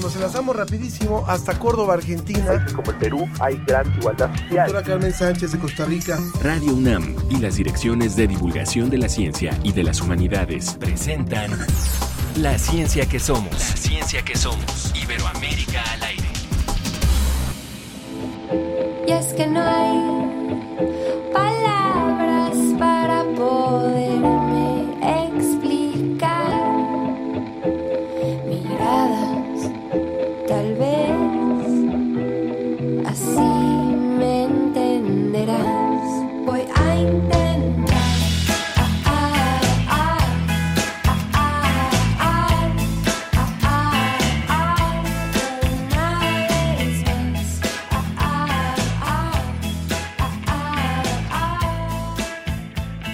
Nos enlazamos rapidísimo hasta Córdoba, Argentina. Como el Perú hay gran igualdad social. Doctora Carmen Sánchez de Costa Rica. Radio UNAM y las direcciones de divulgación de la ciencia y de las humanidades presentan La ciencia que somos. La ciencia que somos. Iberoamérica al aire. Y es que no hay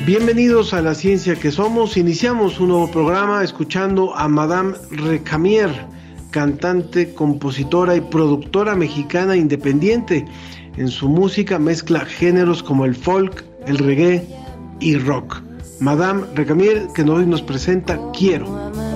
Bienvenidos a La Ciencia que Somos. Iniciamos un nuevo programa escuchando a Madame Recamier, cantante, compositora y productora mexicana independiente. En su música mezcla géneros como el folk, el reggae y rock. Madame Recamier que hoy nos presenta Quiero.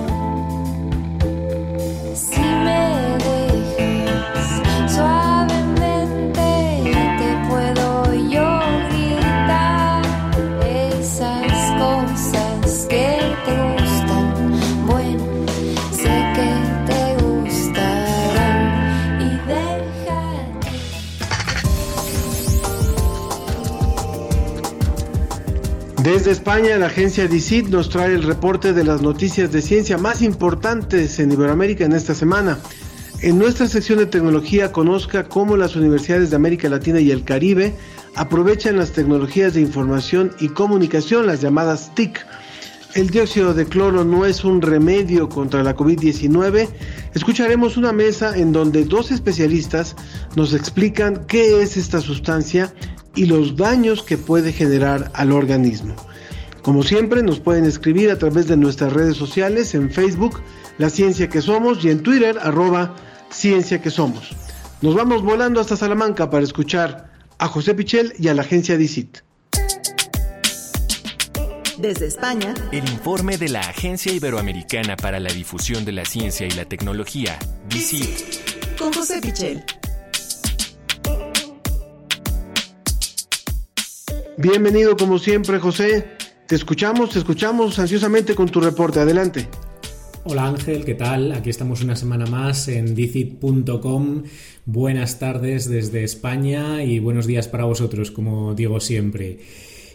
Desde España, la agencia DICIT nos trae el reporte de las noticias de ciencia más importantes en Iberoamérica en esta semana. En nuestra sección de tecnología conozca cómo las universidades de América Latina y el Caribe aprovechan las tecnologías de información y comunicación, las llamadas TIC. El dióxido de cloro no es un remedio contra la COVID-19. Escucharemos una mesa en donde dos especialistas nos explican qué es esta sustancia y los daños que puede generar al organismo. Como siempre, nos pueden escribir a través de nuestras redes sociales en Facebook, La Ciencia que Somos, y en Twitter, arroba Ciencia que Somos. Nos vamos volando hasta Salamanca para escuchar a José Pichel y a la agencia DICIT. Desde España, El informe de la Agencia Iberoamericana para la Difusión de la Ciencia y la Tecnología, DICIT. con José Pichel. Bienvenido como siempre, José. Te escuchamos, te escuchamos ansiosamente con tu reporte. Adelante. Hola Ángel, ¿qué tal? Aquí estamos una semana más en dicit.com. Buenas tardes desde España y buenos días para vosotros, como digo siempre.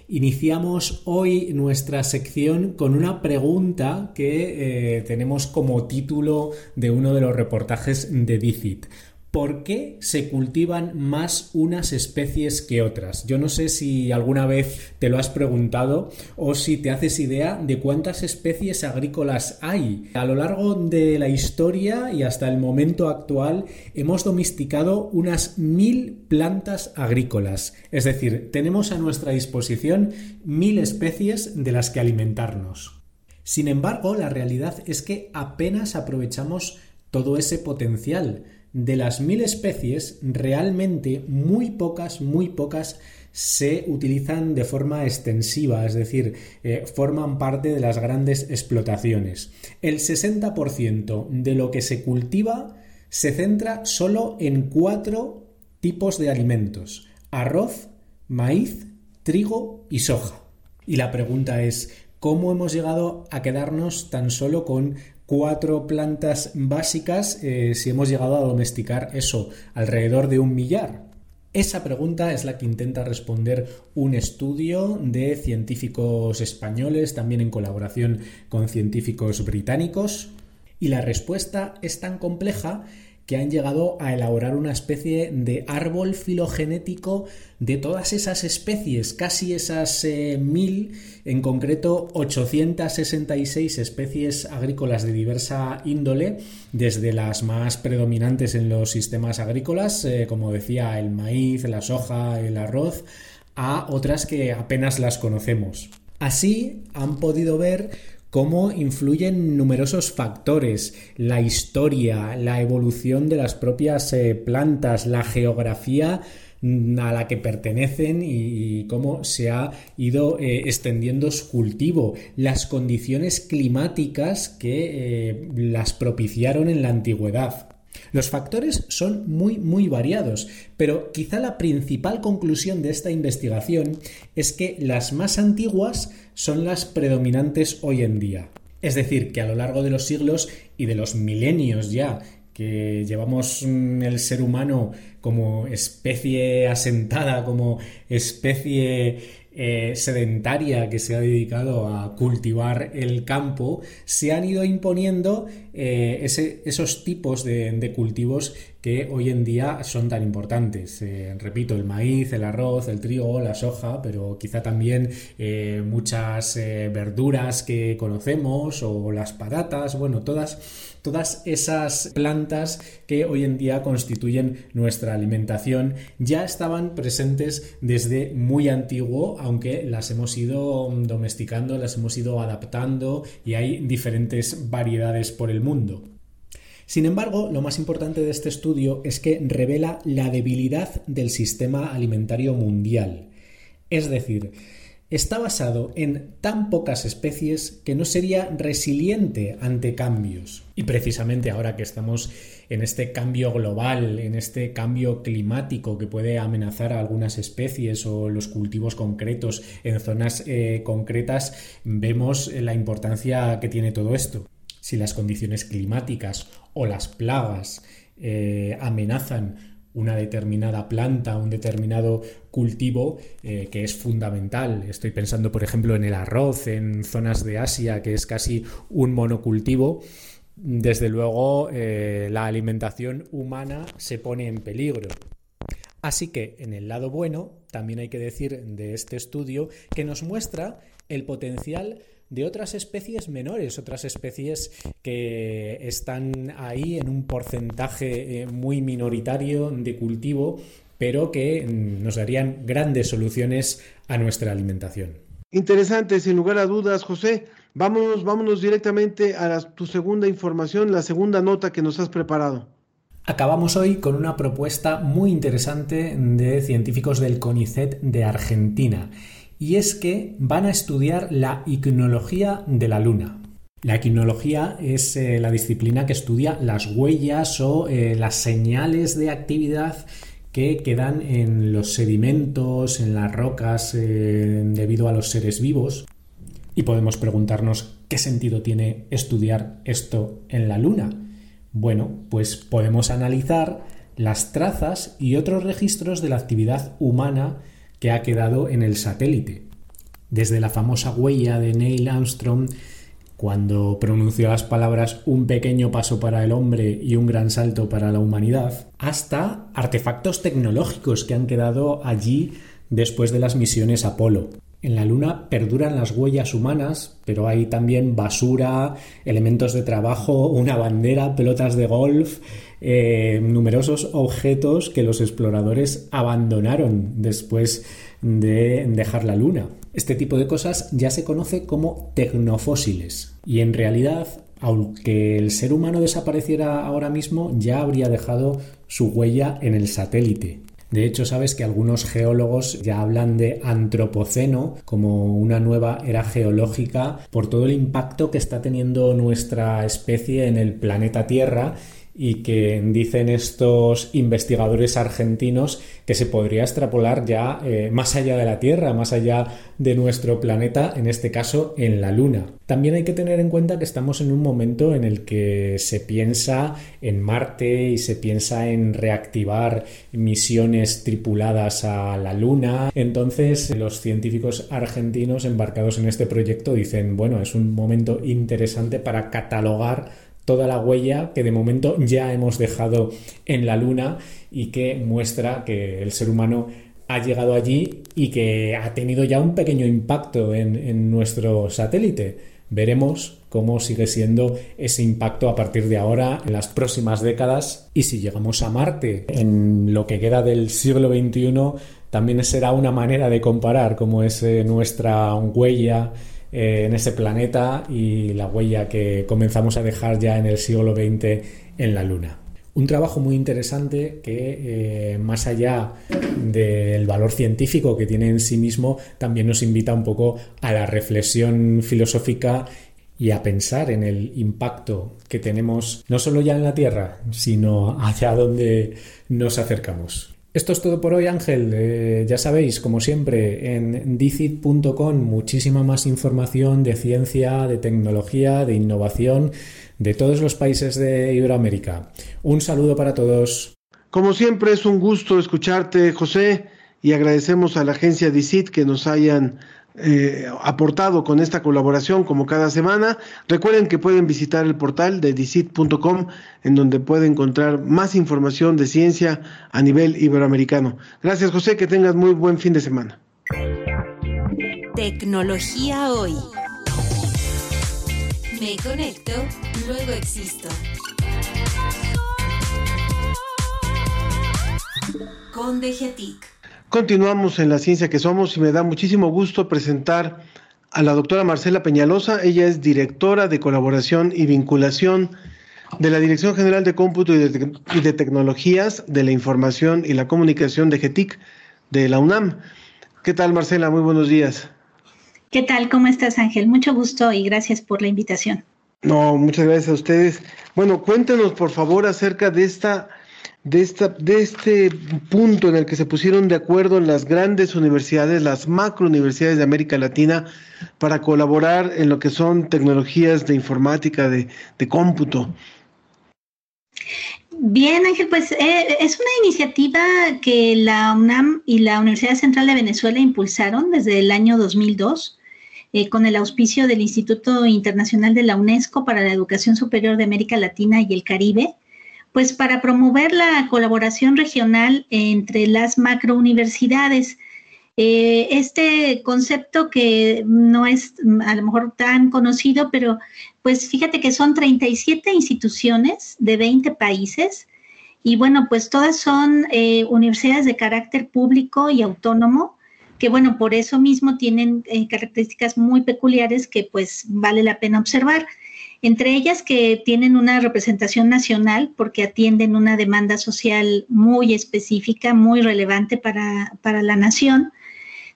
Iniciamos hoy nuestra sección con una pregunta que eh, tenemos como título de uno de los reportajes de Dicit. ¿Por qué se cultivan más unas especies que otras? Yo no sé si alguna vez te lo has preguntado o si te haces idea de cuántas especies agrícolas hay. A lo largo de la historia y hasta el momento actual hemos domesticado unas mil plantas agrícolas. Es decir, tenemos a nuestra disposición mil especies de las que alimentarnos. Sin embargo, la realidad es que apenas aprovechamos todo ese potencial de las mil especies, realmente muy pocas, muy pocas se utilizan de forma extensiva, es decir, eh, forman parte de las grandes explotaciones. El 60% de lo que se cultiva se centra solo en cuatro tipos de alimentos, arroz, maíz, trigo y soja. Y la pregunta es, ¿cómo hemos llegado a quedarnos tan solo con cuatro plantas básicas eh, si hemos llegado a domesticar eso, alrededor de un millar? Esa pregunta es la que intenta responder un estudio de científicos españoles, también en colaboración con científicos británicos, y la respuesta es tan compleja que han llegado a elaborar una especie de árbol filogenético de todas esas especies, casi esas eh, mil, en concreto 866 especies agrícolas de diversa índole, desde las más predominantes en los sistemas agrícolas, eh, como decía el maíz, la soja, el arroz, a otras que apenas las conocemos. Así han podido ver cómo influyen numerosos factores, la historia, la evolución de las propias eh, plantas, la geografía mm, a la que pertenecen y, cómo se ha ido eh, extendiendo su cultivo, las condiciones climáticas que eh, las propiciaron en la antigüedad. Los factores son muy, muy variados, pero quizá la principal conclusión de esta investigación es que las más antiguas son las predominantes hoy en día. Es decir, que a lo largo de los siglos y de los milenios ya que llevamos mm, el ser humano como especie asentada, como especie eh, sedentaria que se ha dedicado a cultivar el campo, se han ido imponiendo eh, esos tipos de, cultivos que hoy en día son tan importantes. Eh, repito, el maíz, el arroz, el trigo, la soja, pero quizá también muchas verduras que conocemos o las patatas, bueno, todas todas esas plantas que hoy en día constituyen nuestra alimentación ya estaban presentes desde muy antiguo, aunque las hemos ido domesticando, las hemos ido adaptando y hay diferentes variedades por el mundo. Sin embargo, lo más importante de este estudio es que revela la debilidad del sistema alimentario mundial. Es decir, está basado en tan pocas especies que no sería resiliente ante cambios. Y precisamente ahora que estamos en este cambio global, en este cambio climático que puede amenazar a algunas especies o los cultivos concretos en zonas eh, concretas, vemos la importancia que tiene todo esto. Si las condiciones climáticas o las plagas eh, amenazan una determinada planta, un determinado cultivo eh, que es fundamental. Estoy pensando, por ejemplo, en el arroz, en zonas de Asia, que es casi un monocultivo. Desde luego, eh, la alimentación humana se pone en peligro. Así que, en el lado bueno, también hay que decir de este estudio que nos muestra el potencial de otras especies menores, otras especies que están ahí en un porcentaje eh, muy minoritario de cultivo, pero que mm, nos darían grandes soluciones a nuestra alimentación. Interesante, sin lugar a dudas, José. Vámonos, vámonos directamente a tu segunda información, la segunda nota que nos has preparado. Acabamos hoy con una propuesta muy interesante de científicos del CONICET de Argentina y es que van a estudiar la icnología de la Luna. La icnología es eh, la disciplina que estudia las huellas o eh, las señales de actividad que quedan en los sedimentos, en las rocas eh, debido a los seres vivos. Y podemos preguntarnos qué sentido tiene estudiar esto en la Luna. Bueno, pues podemos analizar las trazas y otros registros de la actividad humana que ha quedado en el satélite. Desde la famosa huella de Neil Armstrong, cuando pronunció las palabras un pequeño paso para el hombre y un gran salto para la humanidad, hasta artefactos tecnológicos que han quedado allí después de las misiones Apolo. En la Luna perduran las huellas humanas, pero hay también basura, elementos de trabajo, una bandera, pelotas de golf, eh, numerosos objetos que los exploradores abandonaron después de dejar la Luna. Este tipo de cosas ya se conoce como tecnofósiles y en realidad aunque el ser humano desapareciera ahora mismo, ya habría dejado su huella en el satélite. De hecho, sabes que algunos geólogos ya hablan de antropoceno como una nueva era geológica por todo el impacto que está teniendo nuestra especie en el planeta Tierra y que dicen estos investigadores argentinos que se podría extrapolar ya eh, más allá de la Tierra, más allá de nuestro planeta, en este caso en la Luna. También hay que tener en cuenta que estamos en un momento en el que se piensa en Marte y se piensa en reactivar misiones tripuladas a la Luna. Entonces los científicos argentinos embarcados en este proyecto dicen, bueno, es un momento interesante para catalogar toda la huella que de momento ya hemos dejado en la Luna y que muestra que el ser humano ha llegado allí y que ha tenido ya un pequeño impacto en, nuestro satélite. Veremos cómo sigue siendo ese impacto a partir de ahora en las próximas décadas y si llegamos a Marte en lo que queda del siglo XXI también será una manera de comparar cómo es eh, nuestra huella eh, en ese planeta y la huella que comenzamos a dejar ya en el siglo XX en la Luna. Un trabajo muy interesante que, eh, más allá del valor científico que tiene en sí mismo, también nos invita un poco a la reflexión filosófica y a pensar en el impacto que tenemos no solo ya en la Tierra, sino hacia donde nos acercamos. Esto es todo por hoy, Ángel. Eh, ya sabéis, como siempre, en dicit.com muchísima más información de ciencia, de tecnología, de innovación de todos los países de Iberoamérica. Un saludo para todos. Como siempre, es un gusto escucharte, José, y agradecemos a la agencia DICIT que nos hayan eh, aportado con esta colaboración como cada semana. Recuerden que pueden visitar el portal de dicit.com en donde pueden encontrar más información de ciencia a nivel iberoamericano. Gracias José, que tengas muy buen fin de semana. Tecnología hoy. Me conecto, luego existo. Con DGTIC. Continuamos en la ciencia que somos y me da muchísimo gusto presentar a la doctora Marcela Peñalosa. Ella es directora de colaboración y vinculación de la Dirección General de Cómputo y de, Tecnologías de la Información y la Comunicación de GETIC de la UNAM. ¿Qué tal, Marcela? Muy buenos días. ¿Qué tal? ¿Cómo estás, Ángel? Mucho gusto y gracias por la invitación. No, muchas gracias a ustedes. Bueno, cuéntenos, por favor, acerca de esta de, esta, de este punto en el que se pusieron de acuerdo las grandes universidades, las macro universidades de América Latina, para colaborar en lo que son tecnologías de informática, de, cómputo. Bien, Ángel, pues eh, es una iniciativa que la UNAM y la Universidad Central de Venezuela impulsaron desde el año 2002 eh, con el auspicio del Instituto Internacional de la UNESCO para la Educación Superior de América Latina y el Caribe pues para promover la colaboración regional entre las macrouniversidades. Eh, este concepto que no es a lo mejor tan conocido, pero pues fíjate que son 37 instituciones de 20 países y bueno, pues todas son eh, universidades de carácter público y autónomo, que bueno, por eso mismo tienen eh, características muy peculiares que pues vale la pena observar entre ellas que tienen una representación nacional porque atienden una demanda social muy específica, muy relevante para, la nación.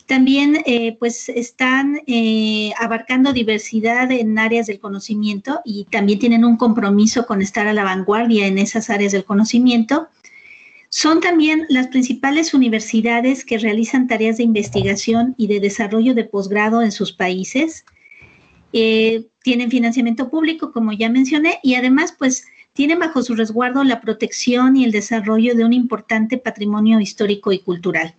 También eh, pues están eh, abarcando diversidad en áreas del conocimiento y también tienen un compromiso con estar a la vanguardia en esas áreas del conocimiento. Son también las principales universidades que realizan tareas de investigación y de desarrollo de posgrado en sus países. Eh, tienen financiamiento público, como ya mencioné, y además, pues, tienen bajo su resguardo la protección y el desarrollo de un importante patrimonio histórico y cultural.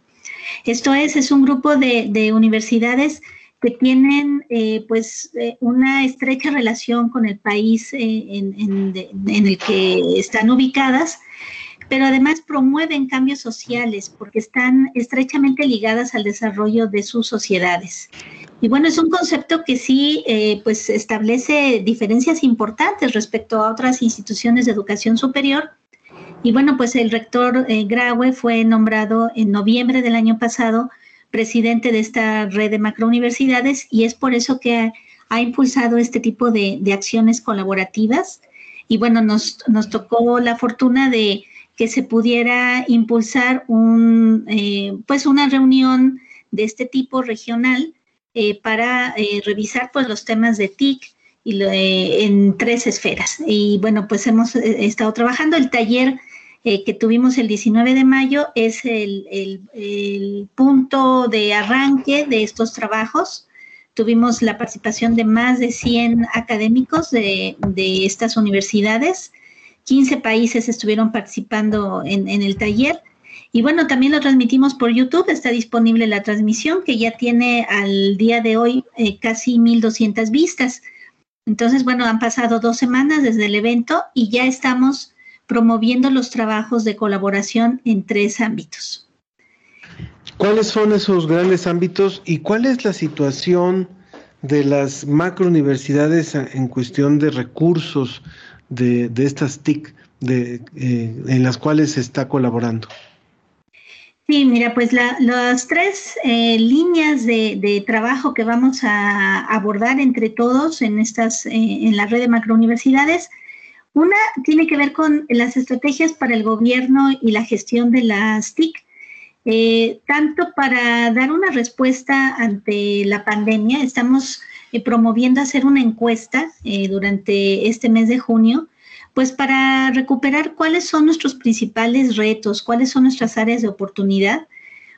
Esto es, es un grupo de, universidades que tienen eh, pues eh, una estrecha relación con el país en, en, el que están ubicadas, pero además promueven cambios sociales porque están estrechamente ligadas al desarrollo de sus sociedades. Y bueno, es un concepto que sí, eh, pues establece diferencias importantes respecto a otras instituciones de educación superior. Y bueno, pues el rector eh, Graue fue nombrado en noviembre del año pasado presidente de esta red de macrouniversidades y es por eso que ha, impulsado este tipo de, acciones colaborativas. Y bueno, nos, nos tocó la fortuna de que se pudiera impulsar un, eh, pues una reunión de este tipo regional eh, para eh, revisar pues los temas de TIC y en tres esferas. Y bueno, pues hemos estado trabajando. El taller que tuvimos el 19 de mayo es el, punto de arranque de estos trabajos. Tuvimos la participación de más de 100 académicos de, estas universidades. 15 países estuvieron participando en el taller y bueno, también lo transmitimos por YouTube, está disponible la transmisión que ya tiene al día de hoy eh, casi 1.200 vistas. Entonces, bueno, han pasado dos semanas desde el evento y ya estamos promoviendo los trabajos de colaboración en tres ámbitos. ¿Cuáles son esos grandes ámbitos y cuál es la situación de las macrouniversidades en cuestión de recursos de, estas TIC de, eh, en las cuales se está colaborando? Sí, mira, pues las tres eh, líneas de, trabajo que vamos a abordar entre todos en estas, eh, en la red de macrouniversidades, una tiene que ver con las estrategias para el gobierno y la gestión de las TIC, eh, tanto para dar una respuesta ante la pandemia, estamos promoviendo hacer una encuesta eh, durante este mes de junio, pues para recuperar cuáles son nuestros principales retos, cuáles son nuestras áreas de oportunidad,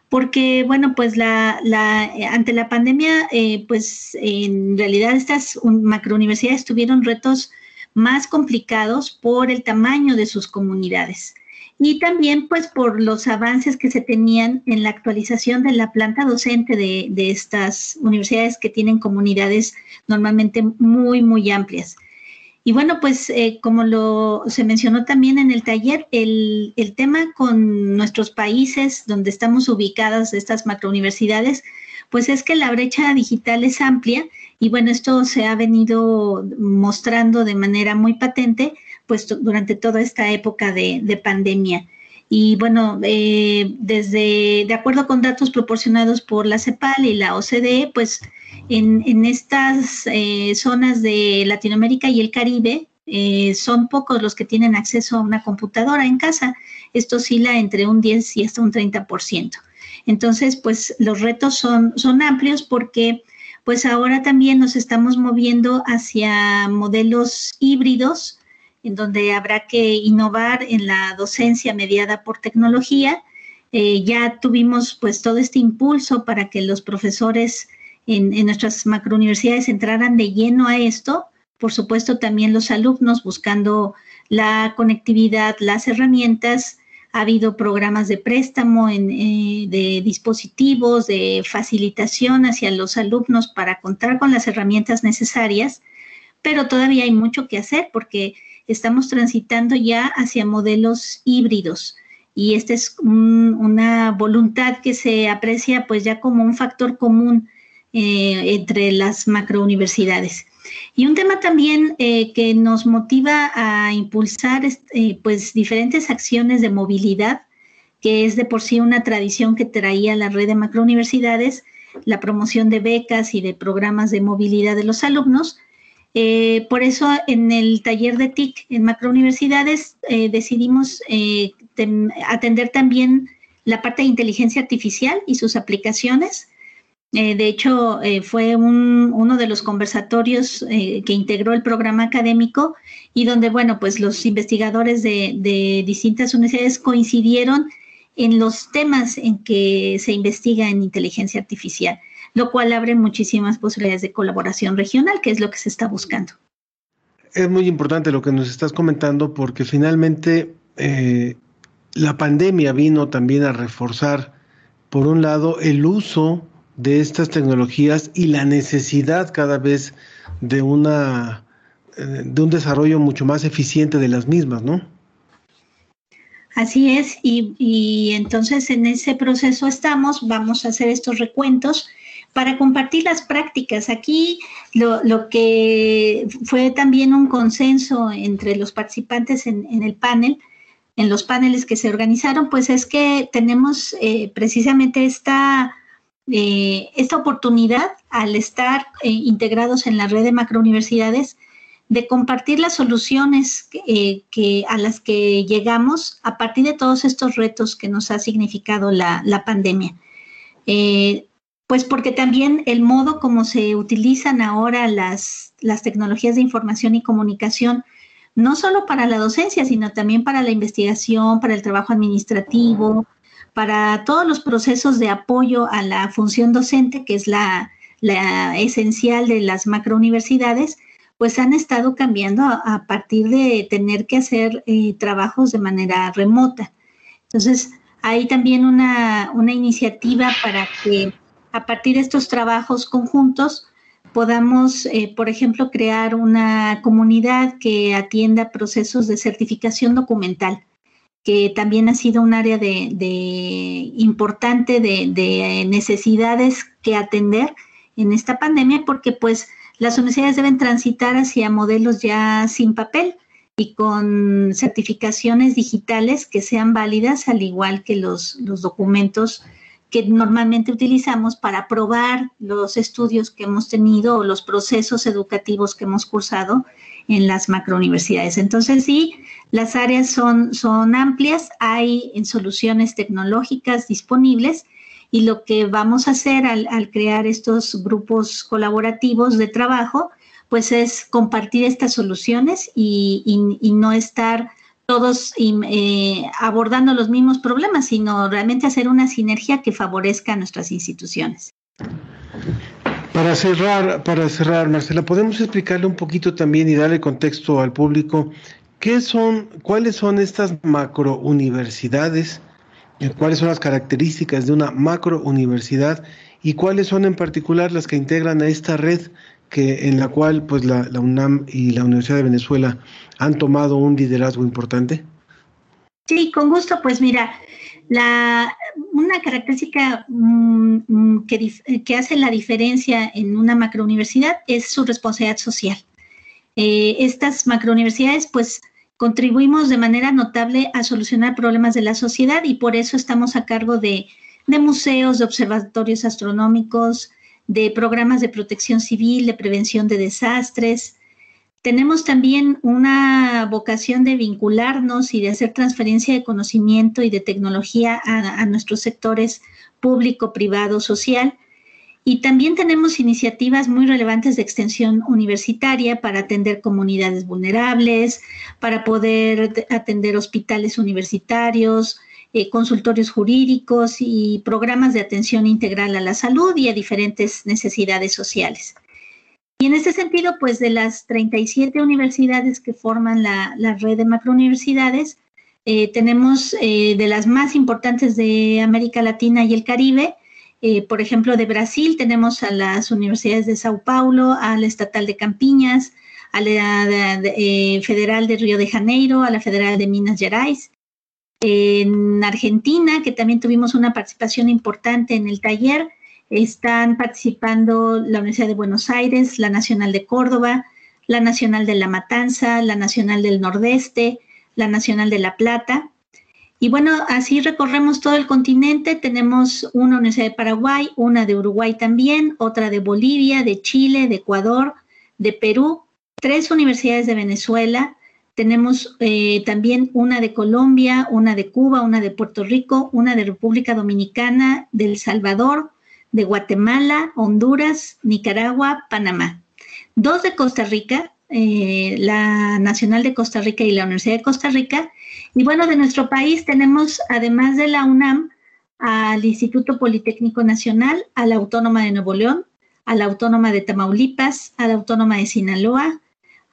porque bueno, pues la, la ante la pandemia, eh, pues en realidad estas macrouniversidades tuvieron retos más complicados por el tamaño de sus comunidades y también pues por los avances que se tenían en la actualización de la planta docente de, estas universidades que tienen comunidades normalmente muy, muy amplias. Y bueno, pues eh, como lo se mencionó también en el taller, el, el, tema con nuestros países donde estamos ubicadas, estas macrouniversidades, pues es que la brecha digital es amplia y bueno, esto se ha venido mostrando de manera muy patente pues durante toda esta época de, pandemia. Y bueno, eh, desde, de acuerdo con datos proporcionados por la CEPAL y la OCDE, pues en, estas eh, zonas de Latinoamérica y el Caribe eh, son pocos los que tienen acceso a una computadora en casa. Esto oscila entre un 10 y hasta un 30%. Entonces, pues los retos son, son amplios porque pues ahora también nos estamos moviendo hacia modelos híbridos en donde habrá que innovar en la docencia mediada por tecnología. Eh, ya tuvimos pues todo este impulso para que los profesores en, en nuestras macrouniversidades entraran de lleno a esto. Por supuesto, también los alumnos buscando la conectividad, las herramientas. Ha habido programas de préstamo eh, de dispositivos, de facilitación hacia los alumnos para contar con las herramientas necesarias, pero todavía hay mucho que hacer porque estamos transitando ya hacia modelos híbridos y esta es una voluntad que se aprecia pues ya como un factor común eh, entre las macrouniversidades. Y un tema también eh, que nos motiva a impulsar eh, pues diferentes acciones de movilidad, que es de por sí una tradición que traía la red de macrouniversidades, la promoción de becas y de programas de movilidad de los alumnos, eh, por eso en el taller de TIC en macrouniversidades eh, decidimos eh, atender también la parte de inteligencia artificial y sus aplicaciones. de hecho, fue uno de los conversatorios que integró el programa académico y donde, bueno, pues los investigadores de distintas universidades coincidieron en los temas en que se investiga en inteligencia artificial lo cual abre muchísimas posibilidades de colaboración regional, que es lo que se está buscando. Es muy importante lo que nos estás comentando porque finalmente eh, la pandemia vino también a reforzar, por un lado, el uso de estas tecnologías y la necesidad cada vez de una eh, de un desarrollo mucho más eficiente de las mismas, ¿no? Así es, y, y, entonces en ese proceso estamos, vamos a hacer estos recuentos para compartir las prácticas. Aquí lo, que fue también un consenso entre los participantes en, el panel, en los paneles que se organizaron, pues es que tenemos eh, precisamente esta, eh, esta oportunidad al estar eh, integrados en la red de macrouniversidades de compartir las soluciones a las que llegamos a partir de todos estos retos que nos ha significado la pandemia. Pues porque también el modo como se utilizan ahora las, las tecnologías de información y comunicación, no solo para la docencia, sino también para la investigación, para el trabajo administrativo, para todos los procesos de apoyo a la función docente, que es la, la esencial de las macrouniversidades, pues han estado cambiando a, partir de tener que hacer eh, trabajos de manera remota. Entonces, hay también una, una iniciativa para que a partir de estos trabajos conjuntos podamos, eh, por ejemplo, crear una comunidad que atienda procesos de certificación documental, que también ha sido un área de, importante de, necesidades que atender en esta pandemia, porque pues las universidades deben transitar hacia modelos ya sin papel y con certificaciones digitales que sean válidas, al igual que los, los documentos que normalmente utilizamos para probar los estudios que hemos tenido o los procesos educativos que hemos cursado en las macrouniversidades. Entonces, sí, las áreas son, son amplias, hay en soluciones tecnológicas disponibles y lo que vamos a hacer al, crear estos grupos colaborativos de trabajo, pues es compartir estas soluciones y, no estar todos eh, abordando los mismos problemas, sino realmente hacer una sinergia que favorezca a nuestras instituciones. Para cerrar, para cerrar, Marcela, ¿podemos explicarle un poquito también y darle contexto al público qué son, cuáles son estas macrouniversidades, cuáles son las características de una macrouniversidad y cuáles son en particular las que integran a esta red que en la cual pues la UNAM y la Universidad de Venezuela han tomado un liderazgo importante? Sí, con gusto. Pues mira, la, una característica mm, mm, que, hace la diferencia en una macrouniversidad es su responsabilidad social. Eh, estas macrouniversidades, pues, contribuimos de manera notable a solucionar problemas de la sociedad y por eso estamos a cargo de, de museos, de observatorios astronómicos, de programas de protección civil, de prevención de desastres, tenemos también una vocación de vincularnos y de hacer transferencia de conocimiento y de tecnología a, nuestros sectores público, privado, social. Y también tenemos iniciativas muy relevantes de extensión universitaria para atender comunidades vulnerables, para poder atender hospitales universitarios, eh, consultorios jurídicos y programas de atención integral a la salud y a diferentes necesidades sociales. Y en ese sentido, pues de las 37 universidades que forman la, red de macrouniversidades, eh, tenemos eh, de las más importantes de América Latina y el Caribe, eh, por ejemplo, de Brasil tenemos a las universidades de Sao Paulo, a la Estatal de Campiñas, a la Federal de Río de Janeiro, a la Federal de Minas Gerais. En Argentina, que también tuvimos una participación importante en el taller, están participando la Universidad de Buenos Aires, la Nacional de Córdoba, la Nacional de La Matanza, la Nacional del Nordeste, la Nacional de La Plata. Y bueno, así recorremos todo el continente. Tenemos una Universidad de Paraguay, una de Uruguay también, otra de Bolivia, de Chile, de Ecuador, de Perú, tres universidades de Venezuela. Tenemos eh, también una de Colombia, una de Cuba, una de Puerto Rico, una de República Dominicana, de El Salvador, de Guatemala, Honduras, Nicaragua, Panamá. Dos de Costa Rica, eh, la Nacional de Costa Rica y la Universidad de Costa Rica. Y bueno, de nuestro país tenemos, además de la UNAM, al Instituto Politécnico Nacional, a la Autónoma de Nuevo León, a la Autónoma de Tamaulipas, a la Autónoma de Sinaloa,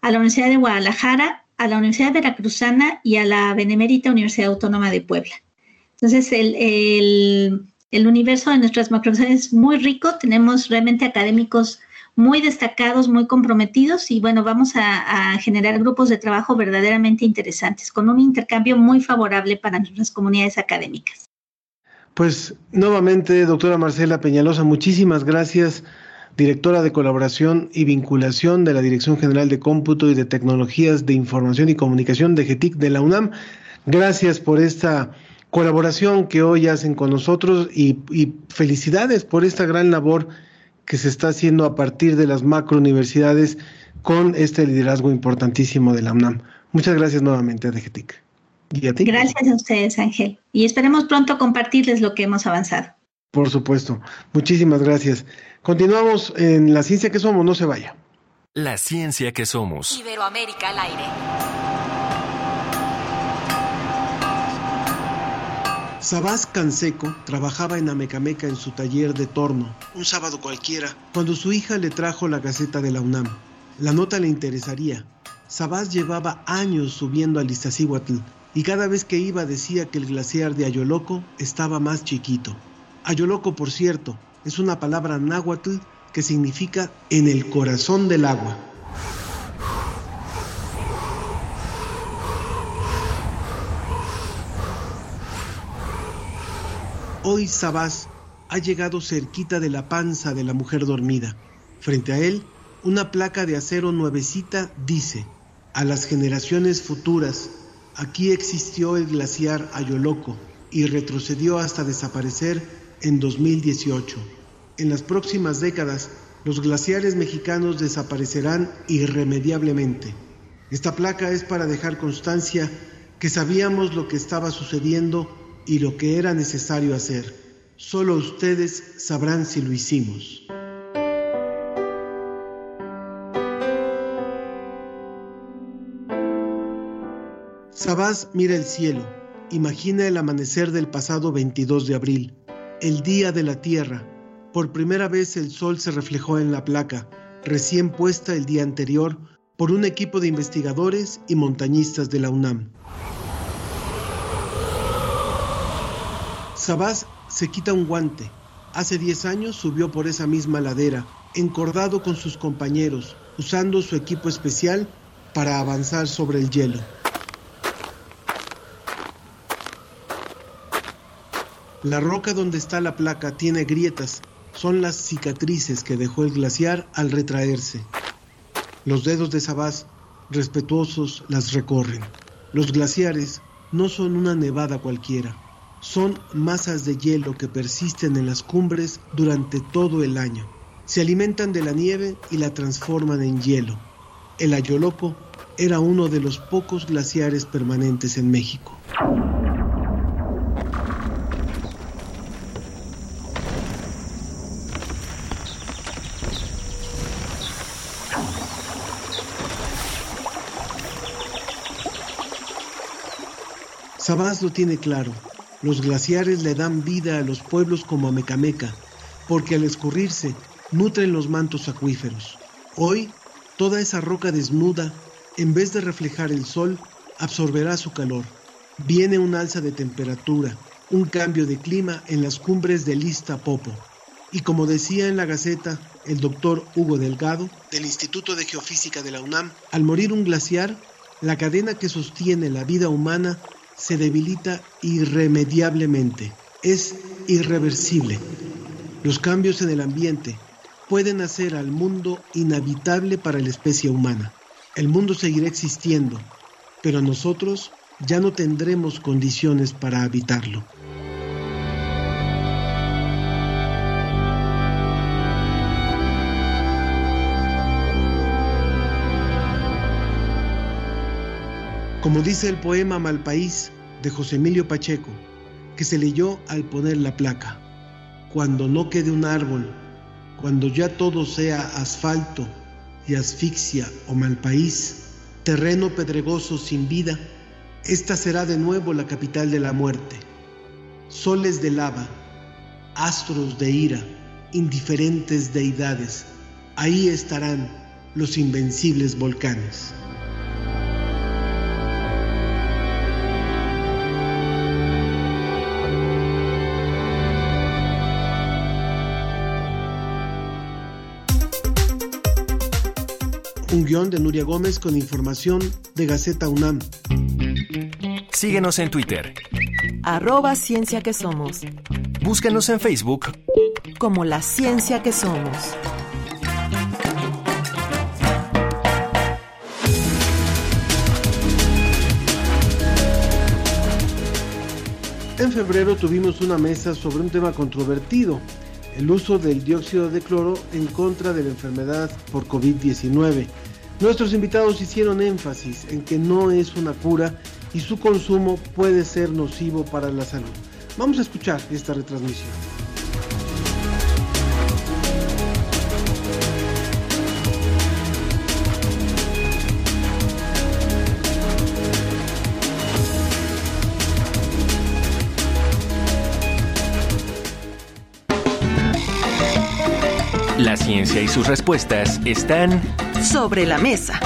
a la Universidad de Guadalajara, a la Universidad Veracruzana y a la Benemérita Universidad Autónoma de Puebla. Entonces, el el universo de nuestras macrouniversidades es muy rico, tenemos realmente académicos muy destacados, muy comprometidos y bueno, vamos a, generar grupos de trabajo verdaderamente interesantes, con un intercambio muy favorable para nuestras comunidades académicas. Pues nuevamente, doctora Marcela Peñalosa, muchísimas gracias, directora de colaboración y vinculación de la Dirección General de Cómputo y de Tecnologías de Información y Comunicación de GETIC de la UNAM. Gracias por esta colaboración que hoy hacen con nosotros y, felicidades por esta gran labor que se está haciendo a partir de las macrouniversidades con este liderazgo importantísimo de la UNAM. Muchas gracias nuevamente, DGTIC. ¿Y a ti? Gracias a ustedes, Ángel. Y esperemos pronto compartirles lo que hemos avanzado. Por supuesto. Muchísimas gracias. Continuamos en La Ciencia que Somos. No se vaya. La Ciencia que Somos. Iberoamérica al aire. Sabás Canseco trabajaba en Amecameca en su taller de torno, un sábado cualquiera, cuando su hija le trajo la gaceta de la UNAM. La nota le interesaría. Sabás llevaba años subiendo al Iztaccíhuatl y cada vez que iba decía que el glaciar de Ayoloco estaba más chiquito. Ayoloco, por cierto, es una palabra náhuatl que significa en el corazón del agua. Hoy Sabás ha llegado cerquita de la panza de la mujer dormida. Frente a él, una placa de acero nuevecita dice, a las generaciones futuras, aquí existió el glaciar Ayoloco y retrocedió hasta desaparecer en 2018. En las próximas décadas, los glaciares mexicanos desaparecerán irremediablemente. Esta placa es para dejar constancia que sabíamos lo que estaba sucediendo y lo que era necesario hacer. Solo ustedes sabrán si lo hicimos. Sabás mira el cielo, imagina el amanecer del pasado 22 de abril, el día de la Tierra. Por primera vez el sol se reflejó en la placa, recién puesta el día anterior por un equipo de investigadores y montañistas de la UNAM. Sabás se quita un guante. Hace 10 años subió por esa misma ladera, encordado con sus compañeros, usando su equipo especial para avanzar sobre el hielo. La roca donde está la placa tiene grietas, son las cicatrices que dejó el glaciar al retraerse. Los dedos de Sabás, respetuosos, las recorren. Los glaciares no son una nevada cualquiera, son masas de hielo que persisten en las cumbres durante todo el año. Se alimentan de la nieve y la transforman en hielo. El Ayoloco era uno de los pocos glaciares permanentes en México. Sabás lo tiene claro. Los glaciares le dan vida a los pueblos como a Mecameca, porque al escurrirse nutren los mantos acuíferos. Hoy, toda esa roca desnuda, en vez de reflejar el sol, absorberá su calor. Viene un alza de temperatura, un cambio de clima en las cumbres del Popo. Y como decía en la Gaceta el doctor Hugo Delgado, del Instituto de Geofísica de la UNAM, al morir un glaciar, la cadena que sostiene la vida humana se debilita irremediablemente, es irreversible. Los cambios en el ambiente pueden hacer al mundo inhabitable para la especie humana. El mundo seguirá existiendo, pero nosotros ya no tendremos condiciones para habitarlo. Como dice el poema Malpaís de José Emilio Pacheco, que se leyó al poner la placa, cuando no quede un árbol, cuando ya todo sea asfalto y asfixia o malpaís, terreno pedregoso sin vida, esta será de nuevo la capital de la muerte. Soles de lava, astros de ira, indiferentes deidades, ahí estarán los invencibles volcanes. Un guion de Nuria Gómez con información de Gaceta UNAM. Síguenos en Twitter. Arroba Ciencia que Somos. Búscanos en Facebook como La Ciencia que Somos. En febrero tuvimos una mesa sobre un tema controvertido, el uso del dióxido de cloro en contra de la enfermedad por COVID-19. Nuestros invitados hicieron énfasis en que no es una cura y su consumo puede ser nocivo para la salud. Vamos a escuchar esta retransmisión. La ciencia y sus respuestas están sobre la mesa.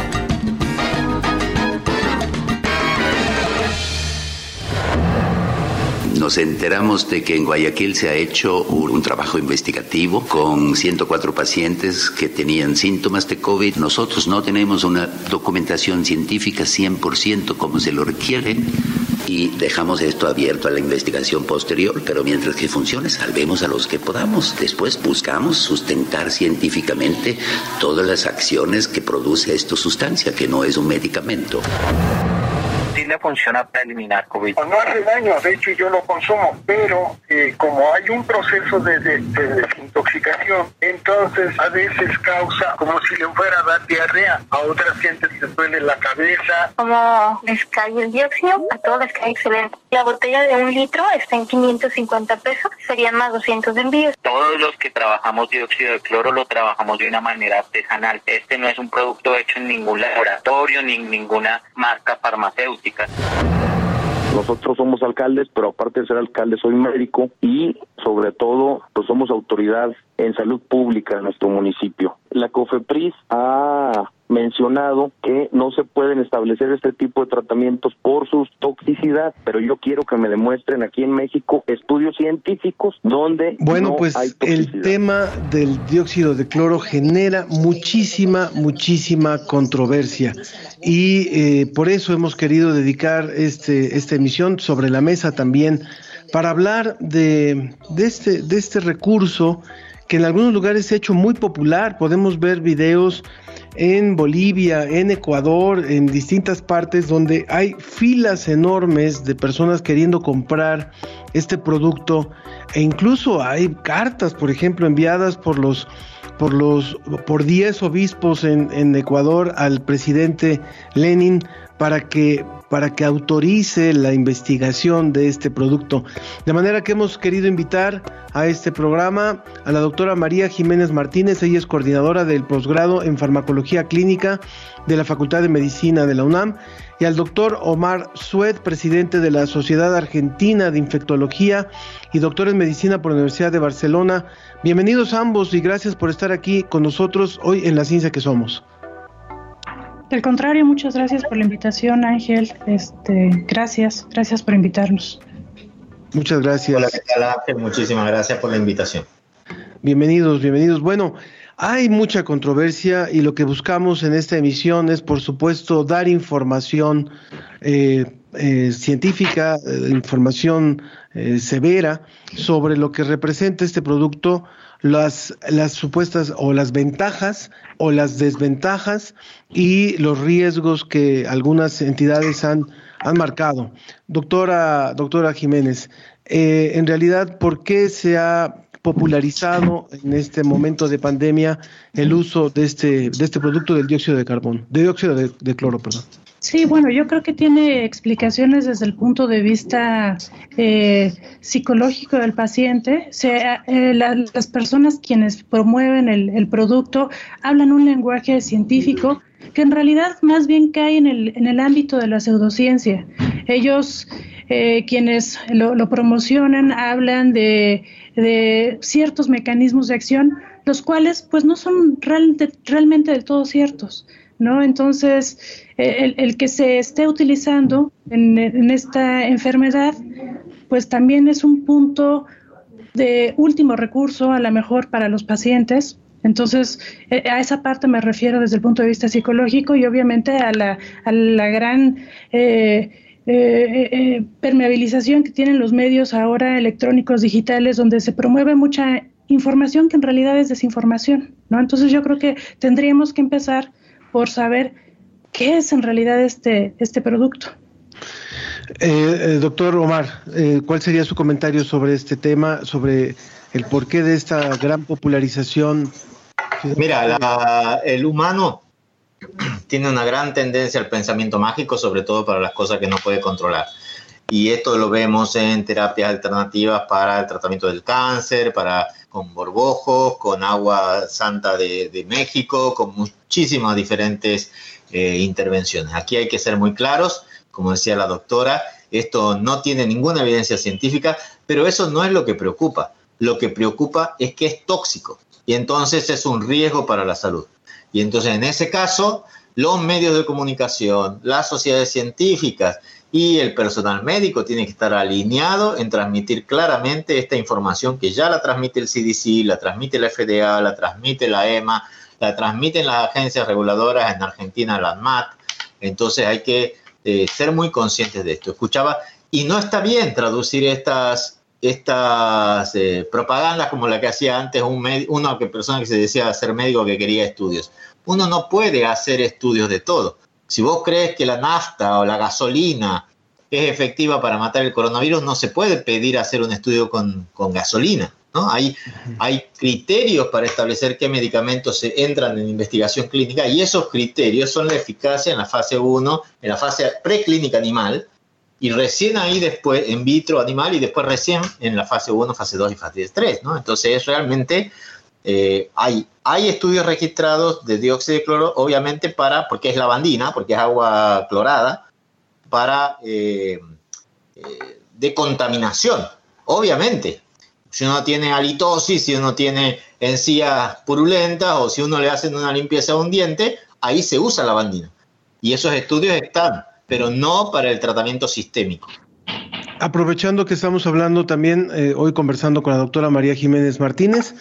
Nos enteramos de que en Guayaquil se ha hecho un trabajo investigativo con 104 pacientes que tenían síntomas de COVID. Nosotros no tenemos una documentación científica 100% como se lo requiere y dejamos esto abierto a la investigación posterior, pero mientras que funcione, salvemos a los que podamos. Después buscamos sustentar científicamente todas las acciones que produce esta sustancia, que no es un medicamento. Sí le funciona para eliminar COVID. No hace daño, de hecho yo lo consumo, pero eh, como hay un proceso de, de, de, desintoxicación, entonces a veces causa como si le fuera a dar diarrea, a otras gente les duele la cabeza. Como les cae el dióxido, a todos les cae excelente. La botella de un litro está en 550 pesos, serían más 200 de envíos. Todos los que trabajamos dióxido de cloro lo trabajamos de una manera artesanal. Este no es un producto hecho en ningún laboratorio ni en ninguna marca farmacéutica. Nosotros somos alcaldes, pero aparte de ser alcalde soy médico y sobre todo pues somos autoridad en salud pública en nuestro municipio. La COFEPRIS ha mencionado que no se pueden establecer este tipo de tratamientos por su toxicidad, pero yo quiero que me demuestren aquí en México estudios científicos donde bueno no pues hay el tema del dióxido de cloro genera muchísima muchísima controversia y eh, por eso hemos querido dedicar este esta emisión sobre la mesa también para hablar de, de este de este recurso que en algunos lugares se ha hecho muy popular. Podemos ver videos en Bolivia, en Ecuador, en distintas partes donde hay filas enormes de personas queriendo comprar este producto. E incluso hay cartas, por ejemplo, enviadas por los por los por 10 obispos en, en Ecuador al presidente Lenin para que para que autorice la investigación de este producto. De manera que hemos querido invitar a este programa a la doctora María Jiménez Martínez, ella es coordinadora del posgrado en farmacología clínica de la Facultad de Medicina de la UNAM, y al doctor Omar Sued, presidente de la Sociedad Argentina de Infectología y doctor en Medicina por la Universidad de Barcelona. Bienvenidos ambos y gracias por estar aquí con nosotros hoy en La Ciencia que Somos. Al contrario, muchas gracias por la invitación, Ángel. Este, gracias, gracias por invitarnos. Muchas gracias. Hola, ¿qué tal, Ángel? Muchísimas gracias por la invitación. Bienvenidos, bienvenidos. Bueno, hay mucha controversia y lo que buscamos en esta emisión es, por supuesto, dar información eh, eh, científica, eh, información severa sobre lo que representa este producto las, las supuestas o las ventajas o las desventajas y los riesgos que algunas entidades han, han marcado. Doctora, doctora Jiménez, eh, en realidad, ¿por qué se ha popularizado en este momento de pandemia el uso de este, de este producto del dióxido de carbón, de dióxido de cloro, perdón? Sí, bueno, yo creo que tiene explicaciones desde el punto de vista eh, psicológico del paciente. Eh, la, las personas quienes promueven el, producto hablan un lenguaje científico que en realidad más bien cae en el, en el ámbito de la pseudociencia. Ellos, eh, quienes lo, lo, promocionan, hablan de, de ciertos mecanismos de acción, los cuales pues no son realmente, realmente del todo ciertos. ¿no? Entonces, el, el, que se esté utilizando en, en, esta enfermedad, pues también es un punto de último recurso, a lo mejor para los pacientes. Entonces, a esa parte me refiero desde el punto de vista psicológico y obviamente a la, a la gran eh, eh, eh, permeabilización que tienen los medios ahora electrónicos digitales, donde se promueve mucha información que en realidad es desinformación, ¿no? Entonces yo creo que tendríamos que empezar por saber qué es en realidad este, este producto. Eh, eh, doctor Omar, eh, ¿cuál sería su comentario sobre este tema, sobre el porqué de esta gran popularización? Mira, la, el humano tiene una gran tendencia al pensamiento mágico, sobre todo para las cosas que no puede controlar. Y esto lo vemos en terapias alternativas para el tratamiento del cáncer, para con borbojos, con agua santa de, México, con muchísimas diferentes eh, intervenciones. Aquí hay que ser muy claros, como decía la doctora, esto no tiene ninguna evidencia científica, pero eso no es lo que preocupa. Lo que preocupa es que es tóxico y entonces es un riesgo para la salud. Y entonces en ese caso, los medios de comunicación, las sociedades científicas y el personal médico tiene que estar alineado en transmitir claramente esta información que ya la transmite el CDC, la transmite la FDA, la transmite la EMA, la transmiten las agencias reguladoras en Argentina, la ANMAT. Entonces hay que eh, ser muy conscientes de esto. Escuchaba, y no está bien traducir estas, estas eh, propagandas como la que hacía antes un una persona que se decía ser médico que quería estudios. Uno no puede hacer estudios de todo. Si vos crees que la nafta o la gasolina es efectiva para matar el coronavirus, no se puede pedir hacer un estudio con, con gasolina. ¿no? Hay, hay criterios para establecer qué medicamentos se entran en investigación clínica y esos criterios son la eficacia en la fase 1, en la fase preclínica animal, y recién ahí después en vitro animal y después recién en la fase 1, fase 2 y fase 3. ¿no? Entonces realmente eh, hay, estudios registrados de dióxido de cloro, obviamente para, porque es lavandina, porque es agua clorada, para eh, eh, obviamente. Si uno tiene halitosis, si uno tiene encías purulentas o si uno le hacen una limpieza a un diente, ahí se usa lavandina. Y esos estudios están, pero no para el tratamiento sistémico. Aprovechando que estamos hablando también, eh, hoy conversando con la doctora María Jiménez Martínez,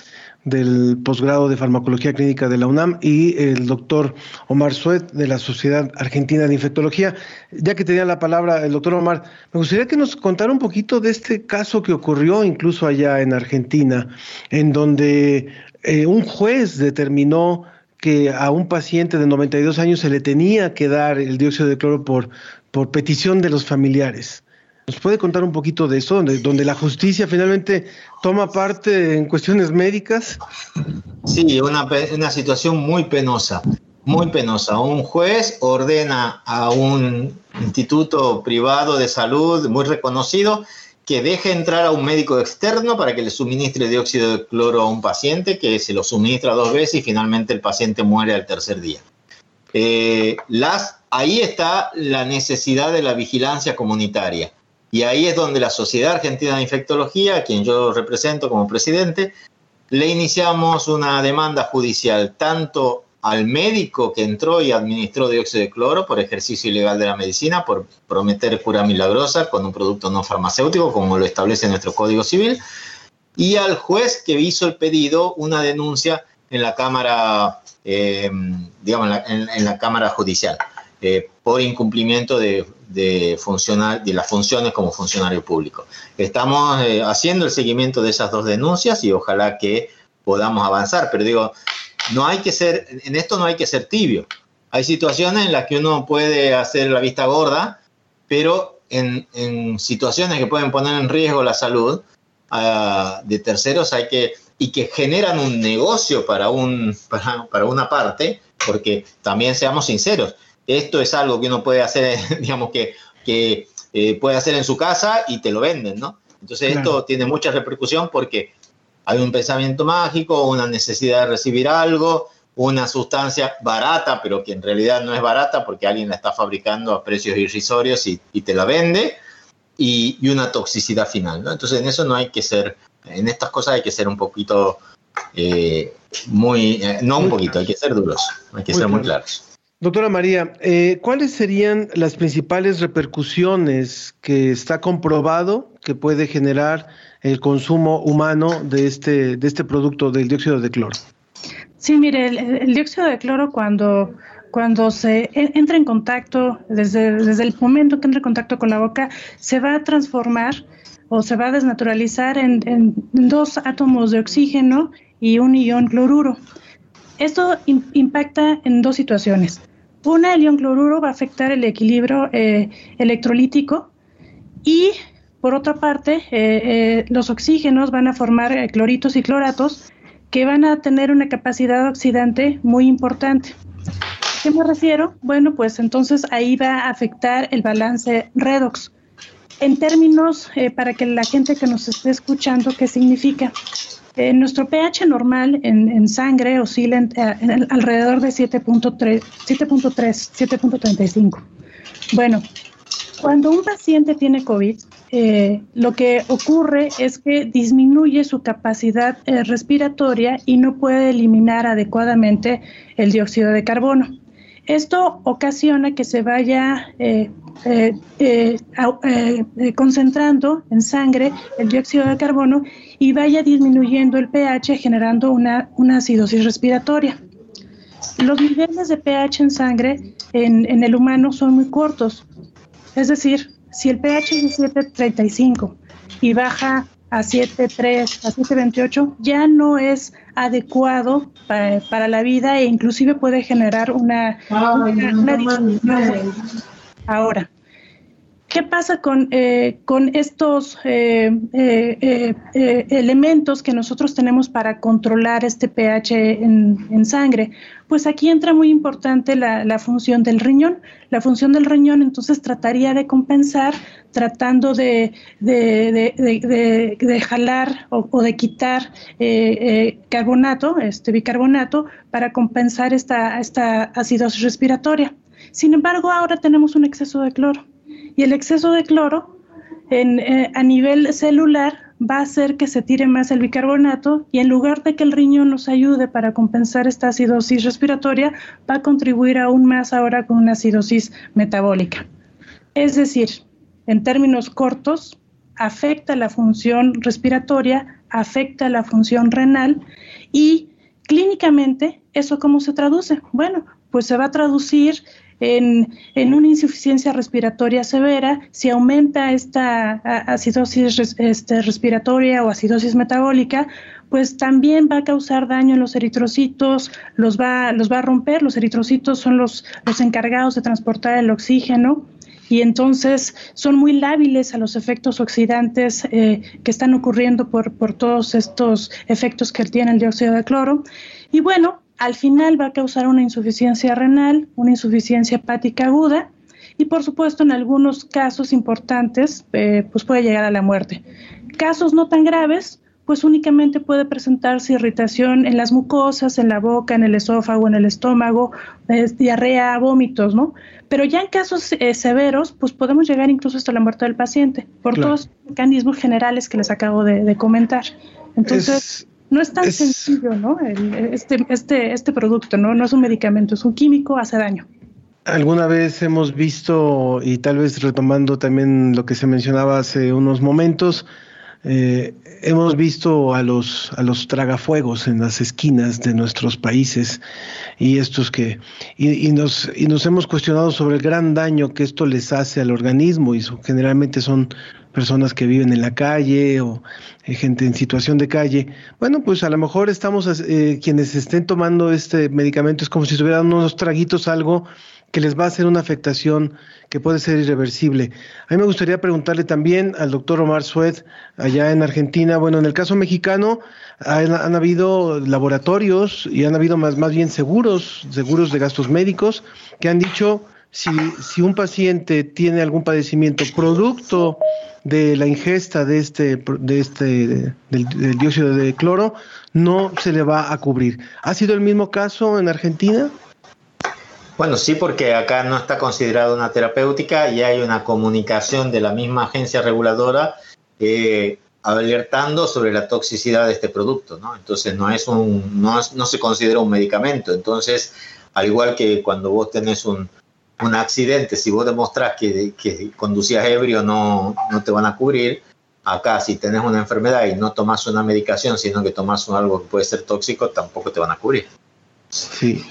del posgrado de farmacología clínica de la UNAM y el doctor Omar Suet de la Sociedad Argentina de Infectología. Ya que tenía la palabra el doctor Omar, me gustaría que nos contara un poquito de este caso que ocurrió incluso allá en Argentina, en donde eh, un juez determinó que a un paciente de 92 años se le tenía que dar el dióxido de cloro por, por petición de los familiares. ¿Nos puede contar un poquito de eso, donde, la justicia finalmente toma parte en cuestiones médicas? Sí, una, una situación muy penosa, muy penosa. Un juez ordena a un instituto privado de salud muy reconocido que deje entrar a un médico externo para que le suministre dióxido de cloro a un paciente, que se lo suministra dos veces y finalmente el paciente muere al tercer día. Eh, ahí está la necesidad de la vigilancia comunitaria. Y ahí es donde la Sociedad Argentina de Infectología, a quien yo represento como presidente, le iniciamos una demanda judicial tanto al médico que entró y administró dióxido de cloro por ejercicio ilegal de la medicina, por prometer cura milagrosa con un producto no farmacéutico, como lo establece nuestro Código Civil, y al juez que hizo el pedido una denuncia en la Cámara, eh, digamos, en la, Cámara Judicial. Eh, por incumplimiento de, de, de las funciones como funcionario público. Estamos eh, haciendo el seguimiento de esas dos denuncias y ojalá que podamos avanzar, pero digo, no hay que ser, en esto no hay que ser tibio. Hay situaciones en las que uno puede hacer la vista gorda, pero en, en situaciones que pueden poner en riesgo la salud uh, de terceros hay que y que generan un negocio para, un, para, para una parte, porque también seamos sinceros, esto es algo que uno puede hacer, digamos, que, que eh, puede hacer en su casa y te lo venden, ¿no? Entonces claro. esto tiene mucha repercusión porque hay un pensamiento mágico, una necesidad de recibir algo, una sustancia barata, pero que en realidad no es barata porque alguien la está fabricando a precios irrisorios y, y te la vende, y, y, una toxicidad final, ¿no? Entonces en eso no hay que ser, en estas cosas hay que ser un poquito, eh, muy, eh, no un poquito, hay que ser duros, hay que muy ser muy claros. Doctora María, eh, ¿cuáles serían las principales repercusiones que está comprobado que puede generar el consumo humano de este, de este producto del dióxido de cloro? Sí, mire, el, el dióxido de cloro cuando, cuando se entra en contacto, desde, desde el momento que entra en contacto con la boca, se va a transformar o se va a desnaturalizar en, en dos átomos de oxígeno y un ion cloruro. Esto impacta en dos situaciones. Una, el ion cloruro va a afectar el equilibrio eh, electrolítico y, por otra parte, eh, eh, los oxígenos van a formar cloritos y cloratos que van a tener una capacidad oxidante muy importante. ¿A qué me refiero? Bueno, pues entonces ahí va a afectar el balance redox. En términos, para que la gente que nos esté escuchando, ¿qué significa? Eh, nuestro pH normal en, sangre oscila en, alrededor de 7.3, 7.35. Bueno, cuando un paciente tiene COVID, eh, lo que ocurre es que disminuye su capacidad eh, respiratoria y no puede eliminar adecuadamente el dióxido de carbono. Esto ocasiona que se vaya eh, eh, eh, concentrando en sangre el dióxido de carbono y vaya disminuyendo el pH generando una, una acidosis respiratoria. Los niveles de pH en sangre en, en, el humano son muy cortos. Es decir, si el pH es de 7.35 y baja a 7.3, a 7.28 ya no es adecuado para, para, la vida e inclusive puede generar una, una, una Ahora, ¿Qué pasa con, eh, con estos eh, eh, elementos que nosotros tenemos para controlar este pH en, sangre? Pues aquí entra muy importante la, función del riñón. La función del riñón entonces trataría de compensar tratando de, de, jalar o, de quitar carbonato, este bicarbonato, para compensar esta, esta acidosis respiratoria. Sin embargo, ahora tenemos un exceso de cloro y el exceso de cloro eh, a nivel celular va a hacer que se tire más el bicarbonato y en lugar de que el riñón nos ayude para compensar esta acidosis respiratoria, va a contribuir aún más ahora con una acidosis metabólica. Es decir, en términos cortos, afecta la función respiratoria, afecta la función renal y clínicamente, ¿eso cómo se traduce? Bueno, pues se va a traducir en, una insuficiencia respiratoria severa, si aumenta esta acidosis este, respiratoria o acidosis metabólica, pues también va a causar daño en los eritrocitos, los va, los va a romper. Los eritrocitos son los, los encargados de transportar el oxígeno y entonces son muy lábiles a los efectos oxidantes eh, que están ocurriendo por, por todos estos efectos que tiene el dióxido de cloro. Y bueno, al final va a causar una insuficiencia renal, una insuficiencia hepática aguda y por supuesto en algunos casos importantes eh, pues puede llegar a la muerte. Casos no tan graves pues únicamente puede presentarse irritación en las mucosas, en la boca, en el esófago, en el estómago, diarrea, vómitos, ¿no? Pero ya en casos eh, severos, pues podemos llegar incluso hasta la muerte del paciente, por todos los mecanismos generales que les acabo de, comentar. Entonces, no es tan sencillo, ¿no? este, este, este producto, ¿no? No es un medicamento, es un químico, hace daño. Alguna vez hemos visto, y tal vez retomando también lo que se mencionaba hace unos momentos, eh, hemos visto a los, a los tragafuegos en las esquinas de nuestros países y estos que y, nos, y nos hemos cuestionado sobre el gran daño que esto les hace al organismo y generalmente son personas que viven en la calle o eh, gente en situación de calle. Bueno, pues a lo mejor estamos, eh, quienes estén tomando este medicamento es como si estuvieran unos traguitos, algo que les va a hacer una afectación que puede ser irreversible. A mí me gustaría preguntarle también al doctor Omar Sued, allá en Argentina, bueno, en el caso mexicano han, han habido laboratorios y han habido más, más bien seguros, seguros de gastos médicos, que han dicho si, si un paciente tiene algún padecimiento producto de la ingesta de este, de este del, dióxido de cloro no se le va a cubrir. ¿Ha sido el mismo caso en Argentina? Bueno, sí, porque acá no está considerada una terapéutica y hay una comunicación de la misma agencia reguladora eh, alertando sobre la toxicidad de este producto, ¿no? Entonces no es un, no, no se considera un medicamento. Entonces, al igual que cuando vos tenés un, un accidente, si vos demostrás que, que conducías ebrio no, no te van a cubrir, acá si tenés una enfermedad y no tomas una medicación, sino que tomas algo que puede ser tóxico, tampoco te van a cubrir. Sí.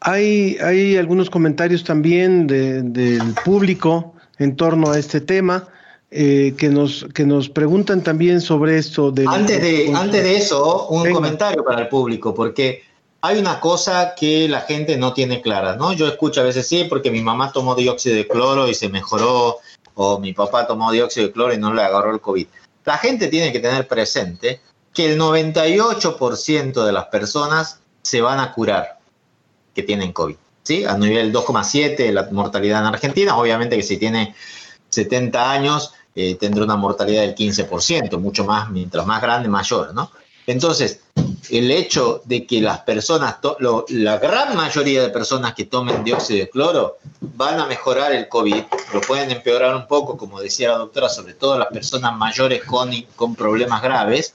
Hay, hay algunos comentarios también del público en torno a este tema. Eh, que nos que nos preguntan también sobre esto de antes de antes de eso un comentario para el público porque hay una cosa que la gente no tiene clara, ¿no? Yo escucho a veces, sí, porque mi mamá tomó dióxido de cloro y se mejoró, o mi papá tomó dióxido de cloro y no le agarró el COVID. La gente tiene que tener presente que el 98% de las personas se van a curar que tienen COVID, ¿sí? A nivel 2,7 la mortalidad en Argentina, obviamente que si tiene 70 años eh, tendrá una mortalidad del 15%, mucho más, mientras más grande, mayor, ¿no? Entonces, el hecho de que las personas, la gran mayoría de personas que tomen dióxido de cloro van a mejorar el COVID, lo pueden empeorar un poco, como decía la doctora, sobre todo las personas mayores con, problemas graves,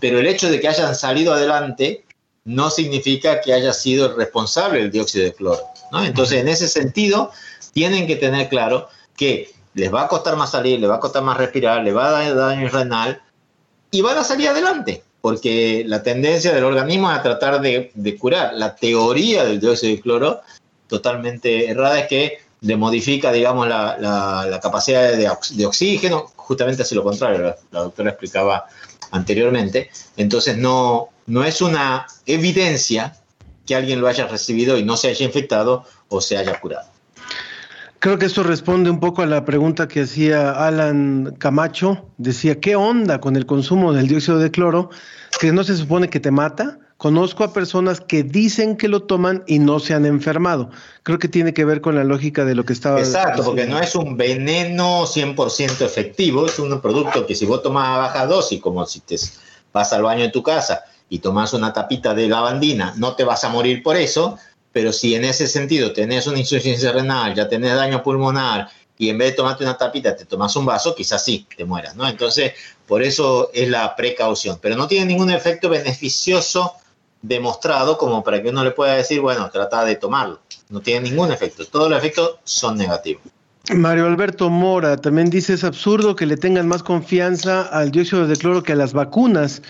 pero el hecho de que hayan salido adelante no significa que haya sido el responsable del dióxido de cloro. Entonces, en ese sentido, tienen que tener claro que les va a costar más salir, les va a costar más respirar, les va a dar daño renal y van a salir adelante porque la tendencia del organismo es a tratar de, curar. La teoría del dióxido de cloro, totalmente errada, es que le modifica, digamos, la, capacidad de oxígeno, justamente hace lo contrario, la, la doctora explicaba anteriormente. Entonces, no, no es una evidencia que alguien lo haya recibido y no se haya infectado o se haya curado. Creo que esto responde un poco a la pregunta que hacía Alan Camacho. Decía, ¿qué onda con el consumo del dióxido de cloro? Que no se supone que te mata. Conozco a personas que dicen que lo toman y no se han enfermado. Creo que tiene que ver con la lógica de lo que estaba Exacto, porque no es un veneno 100% efectivo, es un producto que si vos tomás a baja dosis, como si te vas al baño en tu casa y tomás una tapita de lavandina, no te vas a morir por eso, pero si en ese sentido tenés una insuficiencia renal, ya tenés daño pulmonar y en vez de tomarte una tapita te tomas un vaso, quizás sí te mueras, ¿no? Entonces, por eso es la precaución, pero no tiene ningún efecto beneficioso demostrado como para que uno le pueda decir, bueno, trata de tomarlo. No tiene ningún efecto, todos los efectos son negativos. Mario Alberto Mora también dice es absurdo que le tengan más confianza al dióxido de cloro que a las vacunas.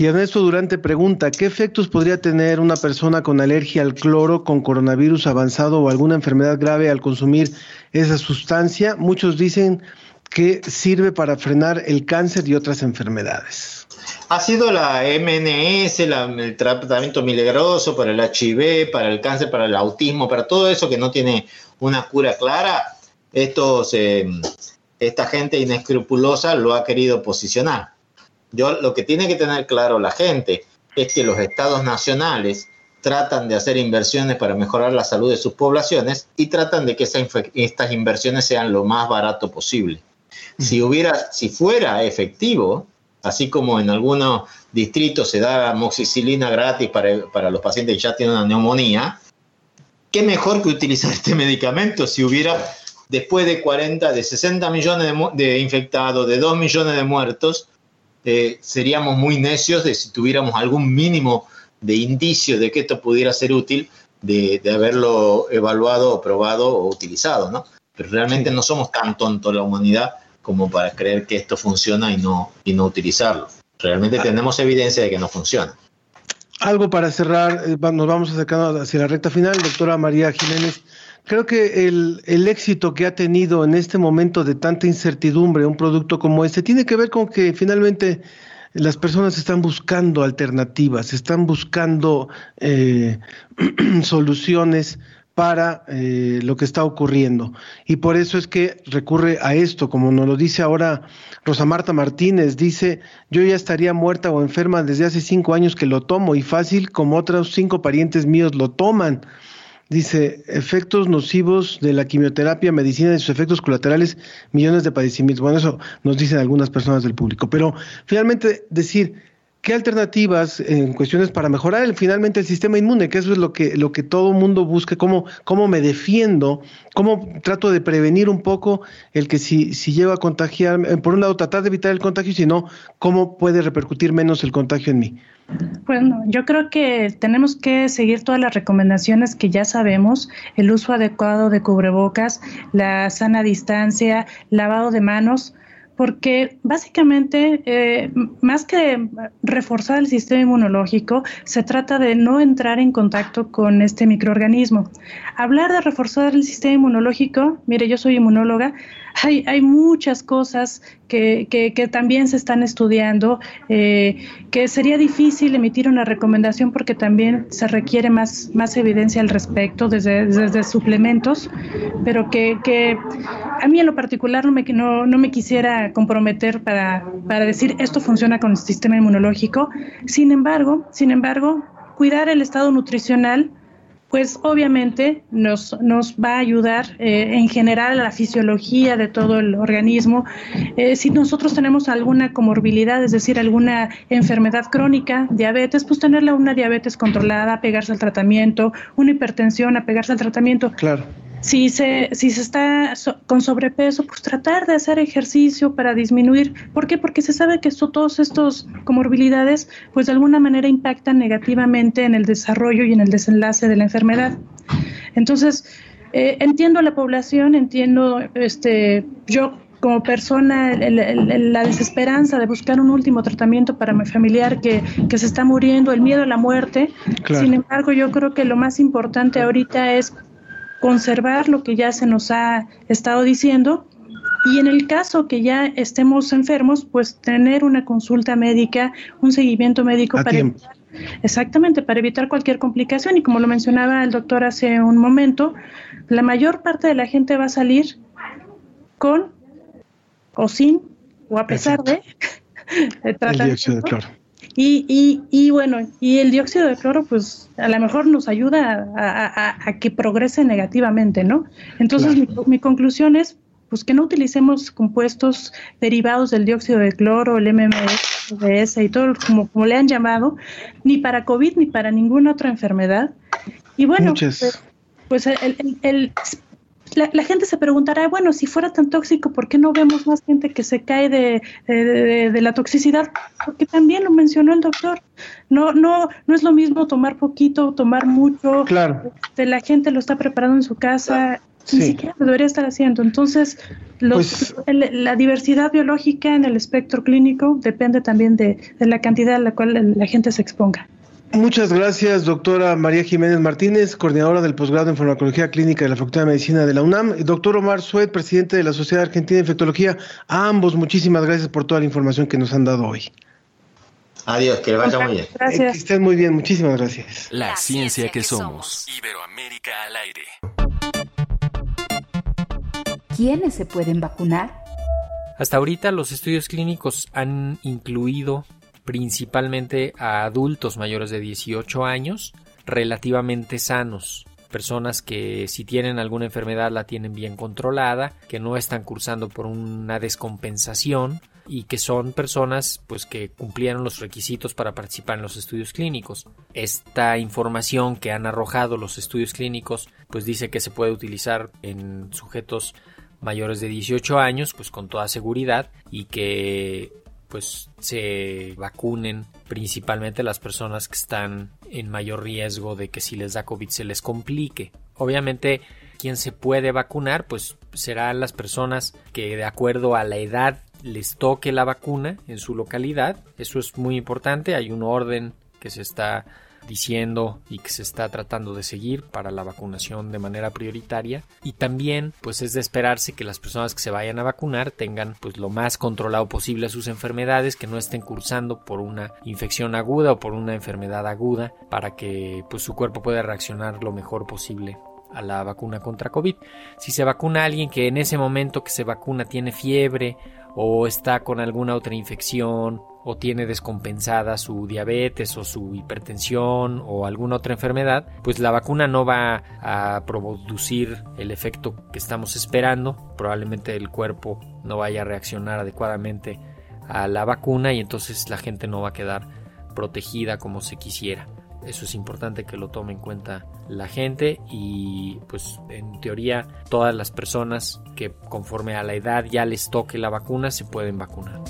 Y Ernesto Durante pregunta, ¿qué efectos podría tener una persona con alergia al cloro, con coronavirus avanzado o alguna enfermedad grave al consumir esa sustancia? Muchos dicen que sirve para frenar el cáncer y otras enfermedades. Ha sido la MNS, el tratamiento milagroso para el HIV, para el cáncer, para el autismo, para todo eso que no tiene una cura clara. Estos, eh, esta gente inescrupulosa lo ha querido posicionar. Yo lo que tiene que tener claro la gente es que los estados nacionales tratan de hacer inversiones para mejorar la salud de sus poblaciones y tratan de que estas inversiones sean lo más barato posible. Si hubiera, si fuera efectivo, así como en algunos distritos se da amoxicilina gratis para, para los pacientes que ya tienen una neumonía, qué mejor que utilizar este medicamento si hubiera después de 40, de 60 millones de, de infectados, de 2 millones de muertos, eh, seríamos muy necios de si tuviéramos algún mínimo de indicio de que esto pudiera ser útil, de, de haberlo evaluado, probado o utilizado, ¿no? Pero realmente no somos tan tontos la humanidad como para creer que esto funciona y no, y no utilizarlo. Realmente tenemos evidencia de que no funciona. Algo para cerrar, eh, nos vamos acercando hacia la recta final, doctora María Jiménez. Creo que el, el éxito que ha tenido en este momento de tanta incertidumbre un producto como este tiene que ver con que finalmente las personas están buscando alternativas, están buscando eh, soluciones para eh, lo que está ocurriendo. Y por eso es que recurre a esto, como nos lo dice ahora Rosa Marta Martínez, dice, yo ya estaría muerta o enferma desde hace cinco años que lo tomo y fácil como otros cinco parientes míos lo toman. Dice, efectos nocivos de la quimioterapia, medicina y sus efectos colaterales, millones de padecimientos. Bueno, eso nos dicen algunas personas del público. Pero finalmente decir, ¿qué alternativas en cuestiones para mejorar el- finalmente el sistema inmune? Que eso es lo que, lo que todo mundo busca, cómo, cómo me defiendo, cómo trato de prevenir un poco el que si, si llego a contagiarme, eh, por un lado tratar de evitar el contagio, y si no, cómo puede repercutir menos el contagio en mí. Bueno, yo creo que tenemos que seguir todas las recomendaciones que ya sabemos, el uso adecuado de cubrebocas, la sana distancia, lavado de manos, porque básicamente, eh, más que reforzar el sistema inmunológico, se trata de no entrar en contacto con este microorganismo. Hablar de reforzar el sistema inmunológico, mire, yo soy inmunóloga, hay, hay muchas cosas que, también se están estudiando, eh, que sería difícil emitir una recomendación porque también se requiere más, más evidencia al respecto desde, desde suplementos, pero que, que a mí en lo particular no me, no, no me quisiera comprometer para, para decir esto funciona con el sistema inmunológico. Sin embargo, sin embargo, cuidar el estado nutricional pues obviamente nos, nos va a ayudar eh, en general a la fisiología de todo el organismo. Eh, si nosotros tenemos alguna comorbilidad, es decir, alguna enfermedad crónica, diabetes, pues tenerla una diabetes controlada, apegarse al tratamiento, una hipertensión, apegarse al tratamiento. Claro. Si se, si se está so- con sobrepeso, pues tratar de hacer ejercicio para disminuir. ¿Por qué? Porque se sabe que esto, todos estos comorbilidades, pues de alguna manera impactan negativamente en el desarrollo y en el desenlace de la enfermedad. Entonces, eh, entiendo a la población, entiendo este, yo como persona el- la desesperanza de buscar un último tratamiento para mi familiar que, que se está muriendo, el miedo a la muerte. Claro. Sin embargo, yo creo que lo más importante ahorita es conservar lo que ya se nos ha estado diciendo y en el caso que ya estemos enfermos, pues tener una consulta médica, un seguimiento médico A para tiempo. evitar- exactamente para evitar cualquier complicación y como lo mencionaba el doctor hace un momento, la mayor parte de la gente va a salir con o sin o a pesar de el El tratamiento. dióxido de cloro. Y, y, y bueno, y el dióxido de cloro, pues a lo mejor nos ayuda a, a- a- a que progrese negativamente, ¿no? Entonces, mi, mi conclusión es, pues que no utilicemos compuestos derivados del dióxido de cloro, el MMS, ODS y todo, como, como le han llamado, ni para COVID ni para ninguna otra enfermedad. Y bueno, Muchas. pues, pues el, el- el- la, la gente se preguntará, bueno, si fuera tan tóxico, ¿por qué no vemos más gente que se cae de, de- de- de la toxicidad? Porque también lo mencionó el doctor. No, no, no es lo mismo tomar poquito, tomar mucho. Claro. Este, la gente lo está preparando en su casa. Sí. Ni siquiera lo debería estar haciendo. Entonces, los- Pues- el- la diversidad biológica en el espectro clínico depende también de, de la cantidad a la cual la gente se exponga. Muchas gracias, doctora María Jiménez Martínez, coordinadora del posgrado en farmacología clínica de la Facultad de Medicina de la UNAM, y doctor Omar Suet, presidente de la Sociedad Argentina de Infectología. A ambos, muchísimas gracias por toda la información que nos han dado hoy. Adiós, que le vaya muy bien. Eh, que estén muy bien, muchísimas gracias. La ciencia que somos. Iberoamérica al aire. ¿Quiénes se pueden vacunar? Hasta ahorita los estudios clínicos han incluido principalmente a adultos mayores de 18 años relativamente sanos, personas que si tienen alguna enfermedad la tienen bien controlada, que no están cursando por una descompensación y que son personas pues que cumplieron los requisitos para participar en los estudios clínicos. Esta información que han arrojado los estudios clínicos pues dice que se puede utilizar en sujetos mayores de 18 años pues con toda seguridad y que pues se vacunen principalmente las personas que están en mayor riesgo de que si les da COVID se les complique. Obviamente quien se puede vacunar pues serán las personas que de acuerdo a la edad les toque la vacuna en su localidad. Eso es muy importante. Hay un orden que se está diciendo y que se está tratando de seguir para la vacunación de manera prioritaria y también pues es de esperarse que las personas que se vayan a vacunar tengan pues lo más controlado posible sus enfermedades que no estén cursando por una infección aguda o por una enfermedad aguda para que pues su cuerpo pueda reaccionar lo mejor posible a la vacuna contra COVID. Si se vacuna a alguien que en ese momento que se vacuna tiene fiebre o está con alguna otra infección o tiene descompensada su diabetes o su hipertensión o alguna otra enfermedad, pues la vacuna no va a producir el efecto que estamos esperando. Probablemente el cuerpo no vaya a reaccionar adecuadamente a la vacuna y entonces la gente no va a quedar protegida como se quisiera. Eso es importante que lo tome en cuenta la gente y pues en teoría todas las personas que conforme a la edad ya les toque la vacuna se pueden vacunar.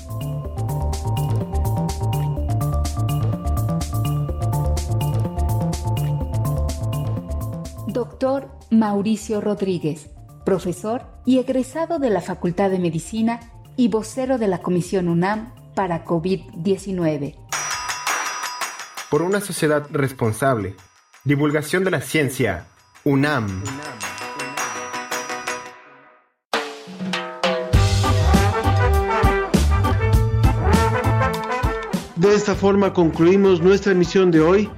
Doctor Mauricio Rodríguez, profesor y egresado de la Facultad de Medicina y vocero de la Comisión UNAM para COVID-19. Por una sociedad responsable. Divulgación de la ciencia. UNAM. De esta forma concluimos nuestra emisión de hoy.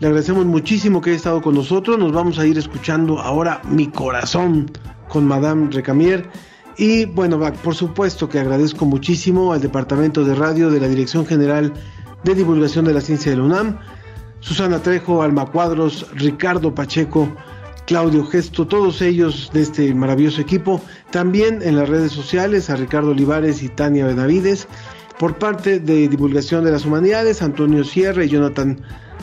Le agradecemos muchísimo que haya estado con nosotros. Nos vamos a ir escuchando ahora Mi Corazón con Madame Recamier. Y bueno, por supuesto que agradezco muchísimo al Departamento de Radio de la Dirección General de Divulgación de la Ciencia de la UNAM, Susana Trejo, Alma Cuadros, Ricardo Pacheco, Claudio Gesto, todos ellos de este maravilloso equipo. También en las redes sociales a Ricardo Olivares y Tania Benavides. Por parte de Divulgación de las Humanidades, Antonio Sierra y Jonathan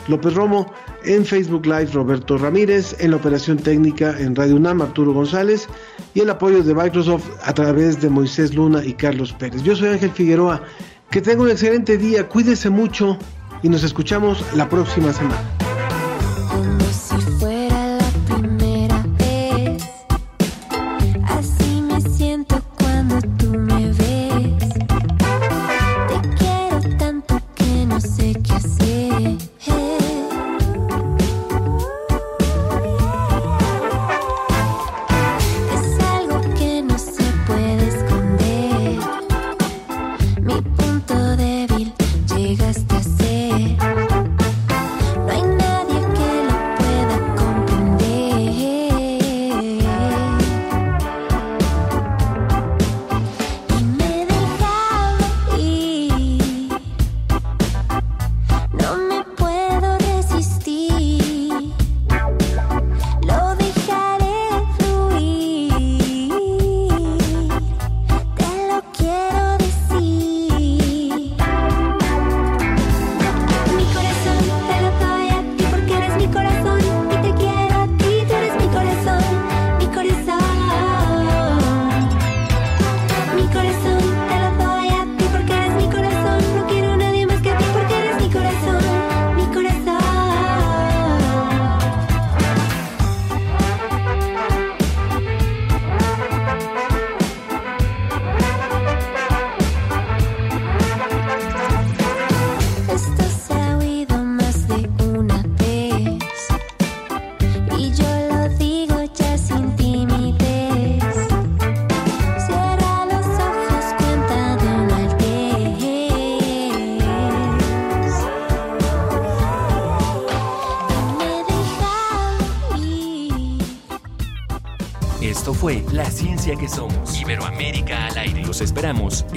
López Romo. En Facebook Live, Roberto Ramírez. En la operación técnica en Radio UNAM, Arturo González. Y el apoyo de Microsoft a través de Moisés Luna y Carlos Pérez. Yo soy Ángel Figueroa. Que tenga un excelente día, cuídese mucho y nos escuchamos la próxima semana. Que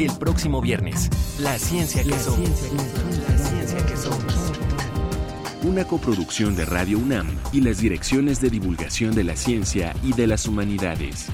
el próximo viernes. La ciencia que somos. La ciencia que somos. Una coproducción de Radio UNAM y las direcciones de divulgación de la ciencia y de las humanidades.